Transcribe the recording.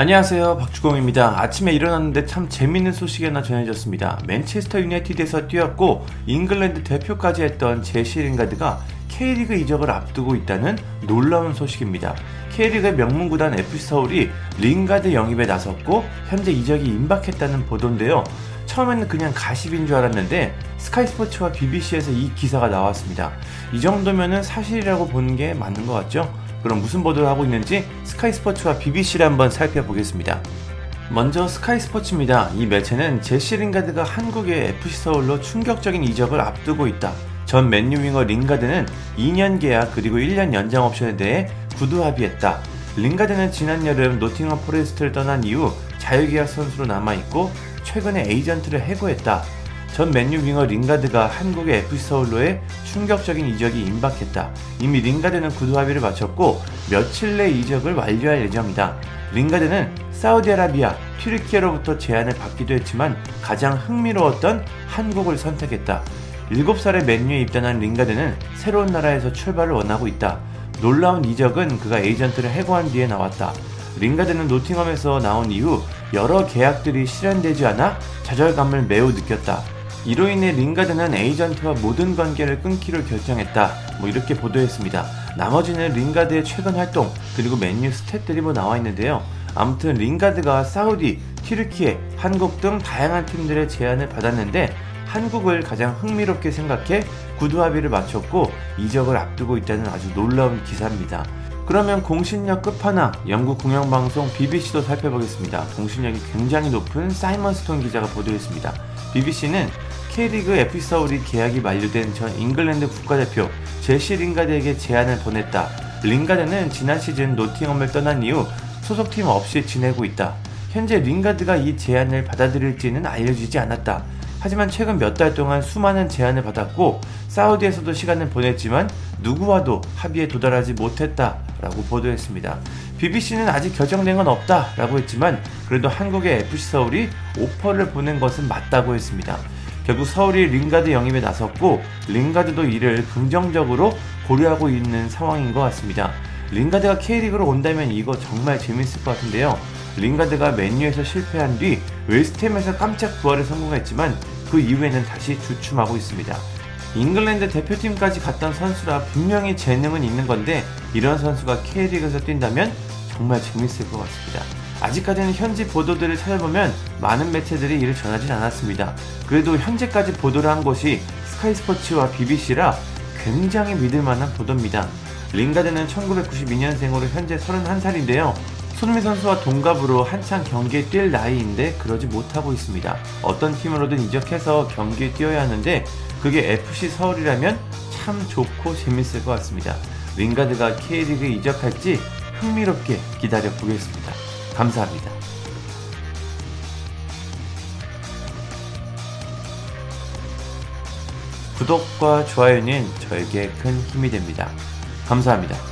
안녕하세요 박주공입니다. 아침에 일어났는데 참 재밌는 소식이 하나 전해졌습니다. 맨체스터 유나이티드에서 뛰었고 잉글랜드 대표까지 했던 제시 링가드가 K리그 이적을 앞두고 있다는 놀라운 소식입니다. K리그의 명문 구단 FC 서울이 링가드 영입에 나섰고 현재 이적이 임박했다는 보도인데요. 처음에는 그냥 가십인 줄 알았는데 스카이스포츠와 BBC에서 이 기사가 나왔습니다. 이 정도면은 사실이라고 보는 게 맞는 것 같죠? 그럼 무슨 보도를 하고 있는지 스카이 스포츠와 BBC를 한번 살펴보겠습니다. 먼저 스카이 스포츠입니다. 이 매체는 제시 링가드가 한국의 FC 서울로 충격적인 이적을 앞두고 있다. 전 맨유 윙어 링가드는 2년 계약 그리고 1년 연장 옵션에 대해 구두 합의했다. 링가드는 지난 여름 노팅엄 포레스트를 떠난 이후 자유계약 선수로 남아있고 최근에 에이전트를 해고했다. 전 맨유 윙어 링가드가 한국의 FC 서울로의 충격적인 이적이 임박했다. 이미 링가드는 구두 합의를 마쳤고 며칠 내 이적을 완료할 예정이다. 링가드는 사우디아라비아, 튀르키예로부터 제안을 받기도 했지만 가장 흥미로웠던 한국을 선택했다. 7살에 맨유에 입단한 링가드는 새로운 나라에서 출발을 원하고 있다. 놀라운 이적은 그가 에이전트를 해고한 뒤에 나왔다. 링가드는 노팅엄에서 나온 이후 여러 계약들이 실현되지 않아 좌절감을 매우 느꼈다. 이로 인해 링가드는 에이전트와 모든 관계를 끊기로 결정했다. 뭐 이렇게 보도했습니다. 나머지는 링가드의 최근 활동 그리고 맨유 stat들이 뭐 나와 있는데요. 아무튼 링가드가 사우디, 튀르키예, 한국 등 다양한 팀들의 제안을 받았는데 한국을 가장 흥미롭게 생각해 구두 합의를 마쳤고 이적을 앞두고 있다는 아주 놀라운 기사입니다. 그러면 공신력 끝판왕 영국 공영방송 BBC도 살펴보겠습니다. 공신력이 굉장히 높은 사이먼 스톤 기자가 보도했습니다. BBC는 K리그 FC 서울이 계약이 만료된 전 잉글랜드 국가대표 제시 링가드에게 제안을 보냈다. 링가드는 지난 시즌 노팅엄을 떠난 이후 소속팀 없이 지내고 있다. 현재 링가드가 이 제안을 받아들일지는 알려지지 않았다. 하지만 최근 몇 달 동안 수많은 제안을 받았고 사우디에서도 시간을 보냈지만 누구와도 합의에 도달하지 못했다라고 보도했습니다. BBC는 아직 결정된 건 없다라고 했지만 그래도 한국의 FC 서울이 오퍼를 보낸 것은 맞다고 했습니다. 결국 서울이 링가드 영입에 나섰고 링가드도 이를 긍정적으로 고려하고 있는 상황인 것 같습니다. 링가드가 K리그로 온다면 이거 정말 재밌을 것 같은데요. 링가드가 맨유에서 실패한 뒤 웨스트햄에서 깜짝 부활에 성공했지만 그 이후에는 다시 주춤하고 있습니다. 잉글랜드 대표팀까지 갔던 선수라 분명히 재능은 있는 건데 이런 선수가 K리그에서 뛴다면 정말 재밌을 것 같습니다. 아직까지는 현지 보도들을 찾아보면 많은 매체들이 이를 전하진 않았습니다. 그래도 현재까지 보도를 한 곳이 스카이 스포츠와 BBC라 굉장히 믿을 만한 보도입니다. 링가드는 1992년생으로 현재 31살인데요. 손흥민 선수와 동갑으로 한창 경기에 뛸 나이인데 그러지 못하고 있습니다. 어떤 팀으로든 이적해서 경기에 뛰어야 하는데 그게 FC 서울이라면 참 좋고 재밌을 것 같습니다. 링가드가 K리그에 이적할지 흥미롭게 기다려 보겠습니다. 감사합니다. 구독과 좋아요는 저에게 큰 힘이 됩니다. 감사합니다.